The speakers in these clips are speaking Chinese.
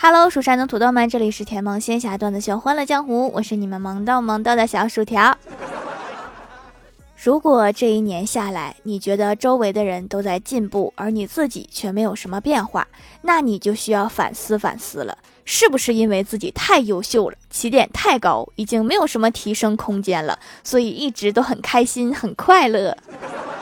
Hello，蜀山的土豆们，这里是甜萌仙侠段的秀欢乐江湖，我是你们萌豆萌豆的小薯条。如果这一年下来，你觉得周围的人都在进步，而你自己却没有什么变化，那你就需要反思反思了，是不是因为自己太优秀了，起点太高，已经没有什么提升空间了，所以一直都很开心很快乐？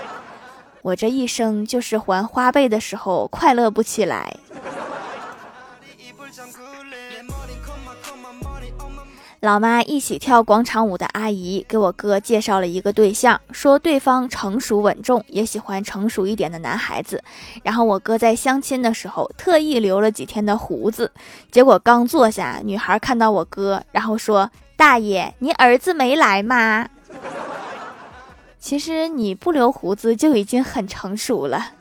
我这一生就是还花呗的时候快乐不起来。老妈一起跳广场舞的阿姨给我哥介绍了一个对象，说对方成熟稳重，也喜欢成熟一点的男孩子。然后我哥在相亲的时候特意留了几天的胡子，结果刚坐下，女孩看到我哥，然后说：“大爷，你儿子没来吗？”其实你不留胡子就已经很成熟了。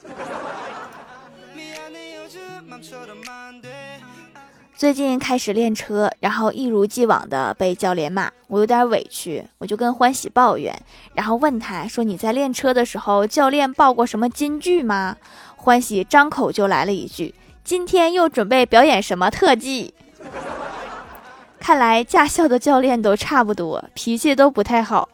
最近开始练车，然后一如既往的被教练骂，我有点委屈，我就跟欢喜抱怨，然后问他说：“你在练车的时候，教练报过什么金句吗？”欢喜张口就来了一句：“今天又准备表演什么特技？” 看来驾校的教练都差不多，脾气都不太好。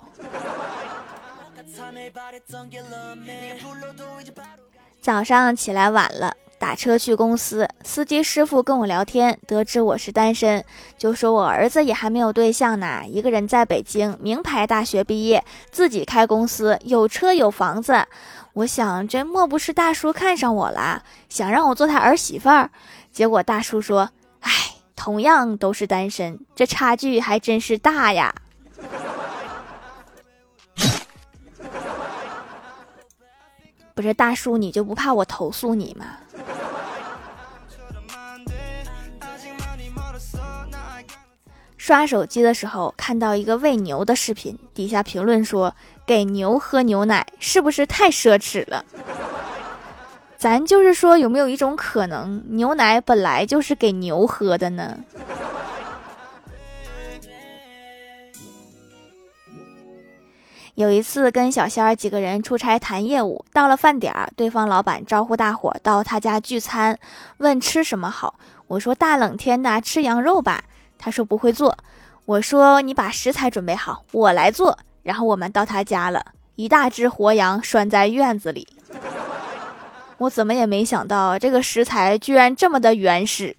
早上起来晚了。打车去公司，司机师傅跟我聊天，得知我是单身，就说我儿子也还没有对象呢，一个人在北京，名牌大学毕业，自己开公司，有车有房子。我想，这莫不是大叔看上我了，想让我做他儿媳妇儿？结果大叔说：“哎，同样都是单身，这差距还真是大呀。” 不是大叔，你就不怕我投诉你吗？刷手机的时候看到一个喂牛的视频，底下评论说：“给牛喝牛奶是不是太奢侈了？”咱就是说，有没有一种可能，牛奶本来就是给牛喝的呢？有一次跟小仙儿几个人出差谈业务，到了饭点儿，对方老板招呼大伙到他家聚餐，问吃什么好。我说大冷天的吃羊肉吧。他说不会做，我说你把食材准备好，我来做。然后我们到他家了，一大只活羊拴在院子里。我怎么也没想到，这个食材居然这么的原始。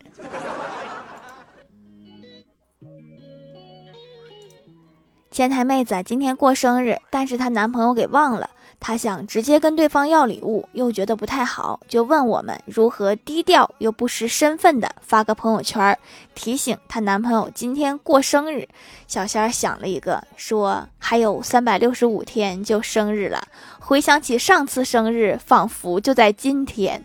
前台妹子今天过生日，但是她男朋友给忘了。她想直接跟对方要礼物，又觉得不太好，就问我们如何低调又不失身份的发个朋友圈，提醒她男朋友今天过生日。小仙儿想了一个，说还有三百六十五天就生日了。回想起上次生日，仿佛就在今天，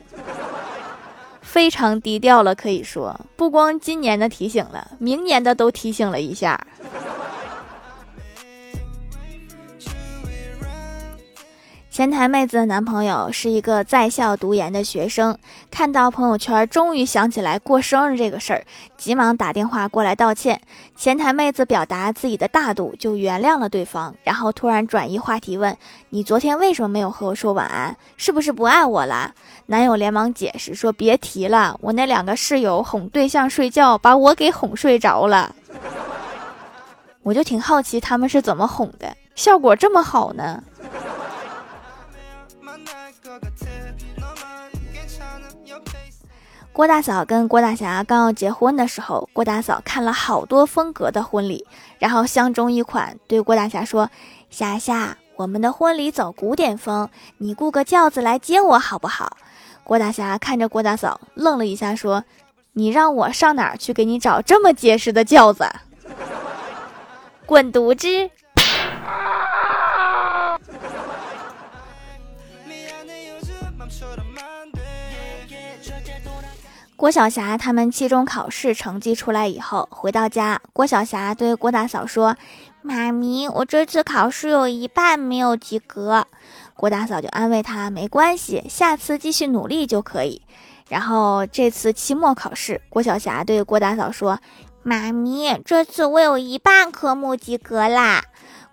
非常低调了。可以说，不光今年的提醒了，明年的都提醒了一下。前台妹子的男朋友是一个在校读研的学生，看到朋友圈，终于想起来过生日这个事儿，急忙打电话过来道歉。前台妹子表达自己的大度，就原谅了对方，然后突然转移话题问：“你昨天为什么没有和我说晚安？是不是不爱我了？”男友连忙解释说：“别提了，我那两个室友哄对象睡觉，把我给哄睡着了。”我就挺好奇他们是怎么哄的，效果这么好呢？郭大嫂跟郭大侠刚要结婚的时候，郭大嫂看了好多风格的婚礼，然后相中一款，对郭大侠说：“侠侠，我们的婚礼走古典风，你雇个轿子来接我好不好？”郭大侠看着郭大嫂，愣了一下，说：“你让我上哪儿去给你找这么结实的轿子？滚犊子！”郭晓霞他们期中考试成绩出来以后，回到家，郭晓霞对郭大嫂说：“妈咪，我这次考试有一半没有及格。”郭大嫂就安慰她：“没关系，下次继续努力就可以。”然后这次期末考试，郭晓霞对郭大嫂说：“妈咪，这次我有一半科目及格啦。”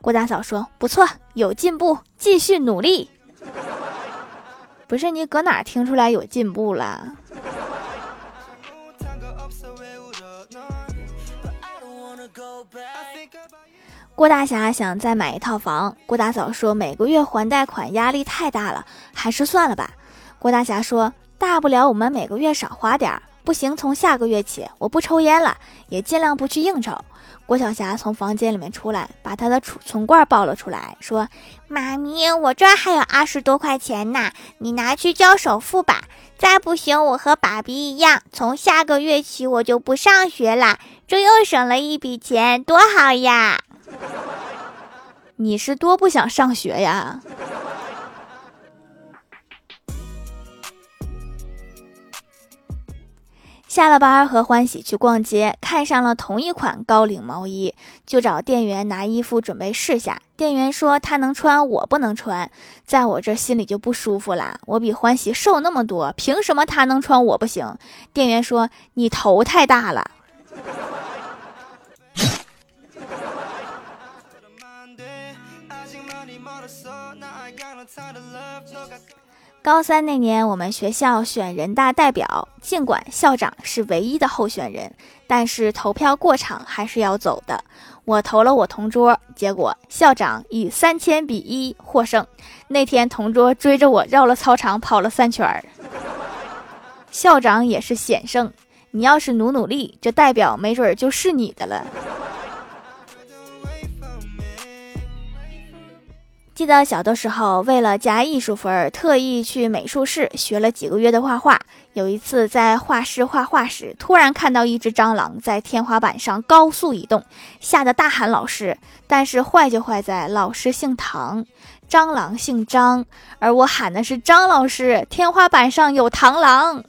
郭大嫂说：“不错，有进步，继续努力。”不是你搁哪听出来有进步了？郭大侠想再买一套房，郭大嫂说每个月还贷款压力太大了，还是算了吧。郭大侠说，大不了我们每个月少花点儿。不行，从下个月起我不抽烟了，也尽量不去应酬。郭晓霞从房间里面出来，把她的储存罐抱了出来，说：“妈咪，我这还有二十多块钱呢，你拿去交首付吧。再不行，我和爸比一样，从下个月起我就不上学了，这又省了一笔钱，多好呀！你是多不想上学呀？”下了班和欢喜去逛街，看上了同一款高领毛衣，就找店员拿衣服准备试下。店员说他能穿，我不能穿，在我这心里就不舒服啦。我比欢喜瘦那么多，凭什么他能穿我不行？店员说你头太大了。高三那年，我们学校选人大代表，尽管校长是唯一的候选人，但是投票过场还是要走的。我投了我同桌，结果校长以三千比一获胜。那天同桌追着我绕了操场跑了三圈。校长也是险胜，你要是努努力，这代表没准就是你的了。记得小的时候，为了加艺术分，特意去美术室学了几个月的画画。有一次在画室画画时，突然看到一只蟑螂在天花板上高速移动，吓得大喊老师。但是坏就坏在老师姓唐，蟑螂姓张，而我喊的是张老师，天花板上有螳螂。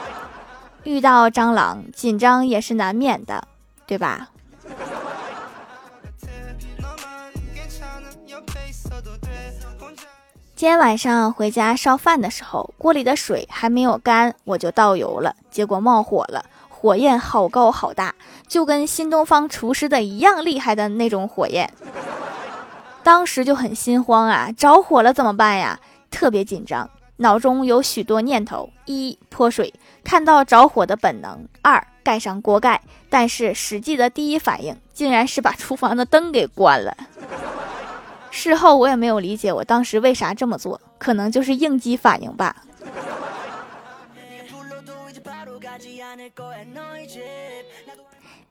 遇到蟑螂，紧张也是难免的，对吧？今天晚上回家烧饭的时候，锅里的水还没有干，我就倒油了，结果冒火了，火焰好高好大，就跟新东方厨师的一样厉害的那种火焰。当时就很心慌啊，着火了怎么办呀？特别紧张，脑中有许多念头：一泼水，看到着火的本能；二盖上锅盖，但是实际的第一反应竟然是把厨房的灯给关了。事后我也没有理解我当时为啥这么做，可能就是应激反应吧。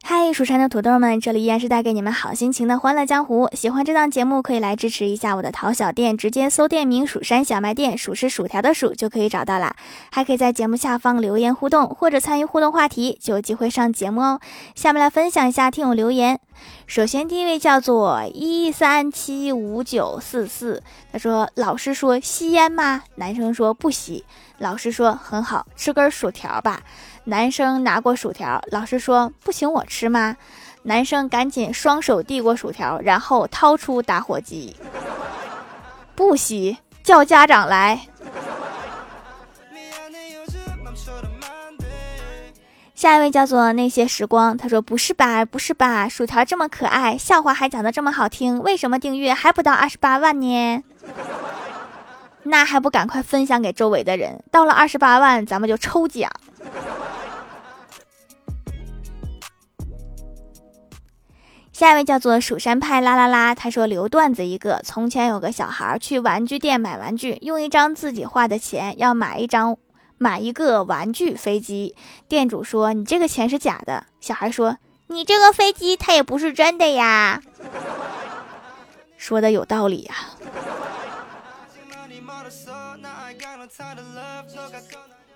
嗨，蜀山的土豆们，这里依然是带给你们好心情的欢乐江湖。喜欢这档节目，可以来支持一下我的淘小店，直接搜店名“蜀山小卖店”，数是薯条的数就可以找到啦。还可以在节目下方留言互动，或者参与互动话题，就有机会上节目哦。下面来分享一下听友留言。首先第一位叫做一三七五九四四，他说：“老师说吸烟吗？”男生说：“不吸。”老师说：“很好，吃根薯条吧。”男生拿过薯条，老师说：“不请我吃吗？”男生赶紧双手递过薯条，然后掏出打火机，不吸，叫家长来。下一位叫做那些时光，他说：“不是吧，不是吧，薯条这么可爱，笑话还讲得这么好听，为什么订阅还不到二十八万呢？那还不赶快分享给周围的人？到了二十八万，咱们就抽奖。”下一位叫做蜀山派啦啦啦，他说留段子一个：从前有个小孩去玩具店买玩具，用一张自己画的钱要买一张买一个玩具飞机。店主说：“你这个钱是假的。”小孩说：“你这个飞机它也不是真的呀。” 说的有道理呀。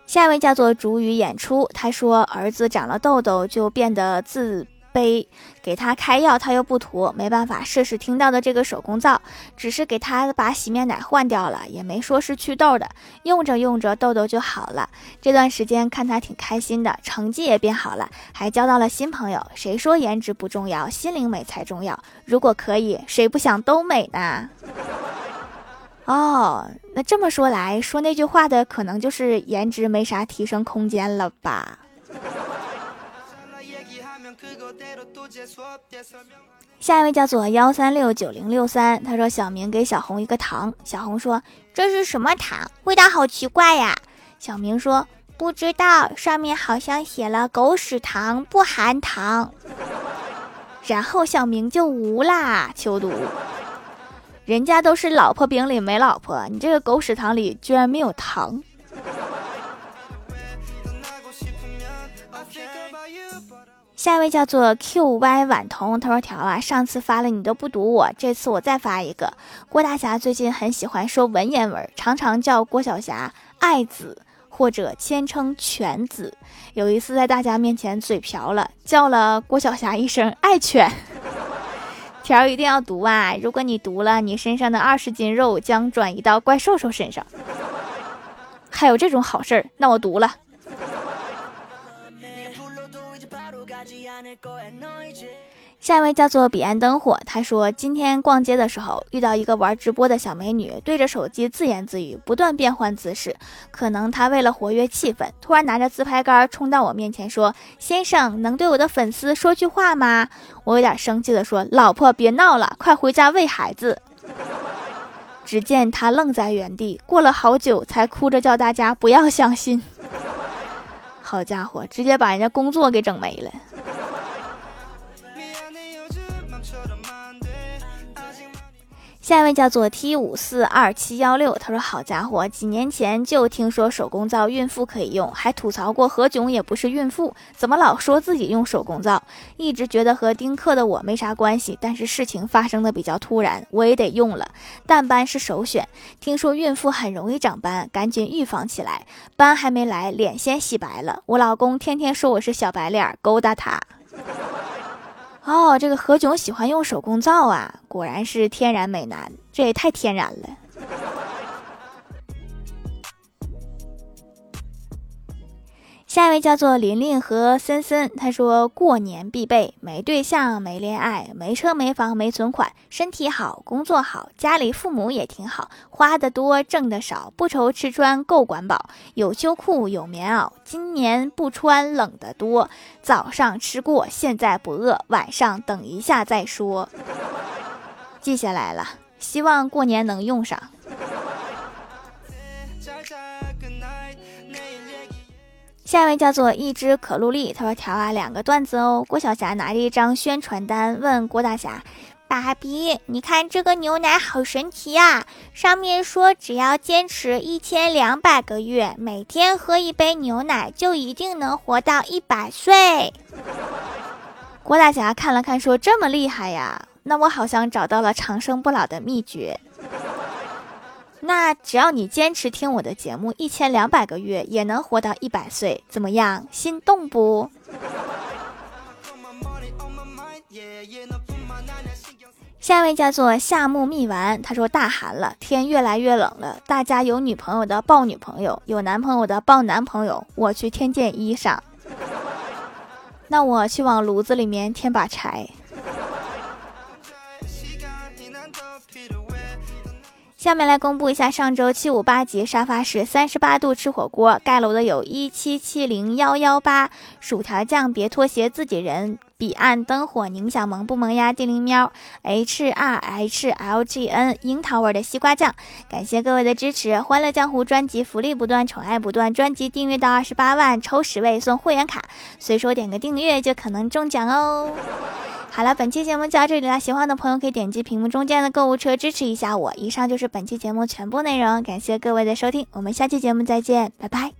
下一位叫做竹语演出，他说儿子长了痘痘就变得自。杯给他开药，他又不涂，没办法，试试听到的这个手工皂，只是给他把洗面奶换掉了，也没说是祛痘的，用着用着痘痘就好了。这段时间看他挺开心的，成绩也变好了，还交到了新朋友。谁说颜值不重要，心灵美才重要？如果可以，谁不想都美呢？哦，那这么说来说那句话的，可能就是颜值没啥提升空间了吧？下一位叫做幺三六九零六三，他说小明给小红一个糖，小红说这是什么糖？味道好奇怪呀。小明说不知道，上面好像写了狗屎糖不含糖。然后小明就无啦。求读，人家都是老婆饼里没老婆，你这个狗屎糖里居然没有糖。下一位叫做 QY 婉彤，他说：“条啊，上次发了你都不读我，这次我再发一个。郭大侠最近很喜欢说文言文，常常叫郭晓霞爱子或者谦称犬子。有一次在大家面前嘴瓢了，叫了郭晓霞一声爱犬。条一定要读啊！如果你读了，你身上的二十斤肉将转移到怪兽兽身上。还有这种好事，那我读了。”下一位叫做彼岸灯火，他说今天逛街的时候遇到一个玩直播的小美女，对着手机自言自语，不断变换姿势。可能她为了活跃气氛，突然拿着自拍杆冲到我面前说：“先生，能对我的粉丝说句话吗？”我有点生气的说：“老婆，别闹了，快回家喂孩子。”只见他愣在原地，过了好久才哭着叫大家不要相信。好家伙，直接把人家工作给整没了。下一位叫做 T 五四二七幺六，他说：“好家伙，几年前就听说手工皂孕妇可以用，还吐槽过何炅也不是孕妇，怎么老说自己用手工皂？一直觉得和丁克的我没啥关系，但是事情发生的比较突然，我也得用了。淡斑是首选，听说孕妇很容易长斑，赶紧预防起来。斑还没来，脸先洗白了。我老公天天说我是小白脸，勾搭他。”哦，这个何炅喜欢用手工皂啊，果然是天然美男，这也太天然了。下一位叫做琳琳和森森，他说过年必备：没对象、没恋爱、没车、没房、没存款，身体好、工作好、家里父母也挺好，花的多、挣的少，不愁吃穿够管饱，有秋裤、有棉袄，今年不穿冷的多。早上吃过，现在不饿，晚上等一下再说。记下来了，希望过年能用上。下一位叫做一只可露丽，他说：“条啊，两个段子哦。”郭晓霞拿着一张宣传单问郭大侠：“爸比，你看这个牛奶好神奇呀，上面说只要坚持一千两百个月，每天喝一杯牛奶，就一定能活到一百岁。”郭大侠看了看，说：“这么厉害呀？那我好像找到了长生不老的秘诀。”那只要你坚持听我的节目一千两百个月，也能活到一百岁，怎么样？心动不？下一位叫做夏目蜜丸，他说大寒了，天越来越冷了，大家有女朋友的抱女朋友，有男朋友的抱男朋友，我去添件衣裳。那我去往炉子里面添把柴。下面来公布一下上周七五八级沙发是三十八度吃火锅盖楼的有一七七零幺幺八薯条酱别拖鞋自己人彼岸灯火宁小萌不萌呀地灵喵 H R H L G N 樱桃味的西瓜酱，感谢各位的支持！欢乐江湖专辑福利不断，宠爱不断，专辑订阅到二十八万抽十位送会员卡，随手点个订阅就可能中奖哦。好了，本期节目就到这里了。喜欢的朋友可以点击屏幕中间的购物车支持一下我。以上就是本期节目全部内容，感谢各位的收听，我们下期节目再见，拜拜。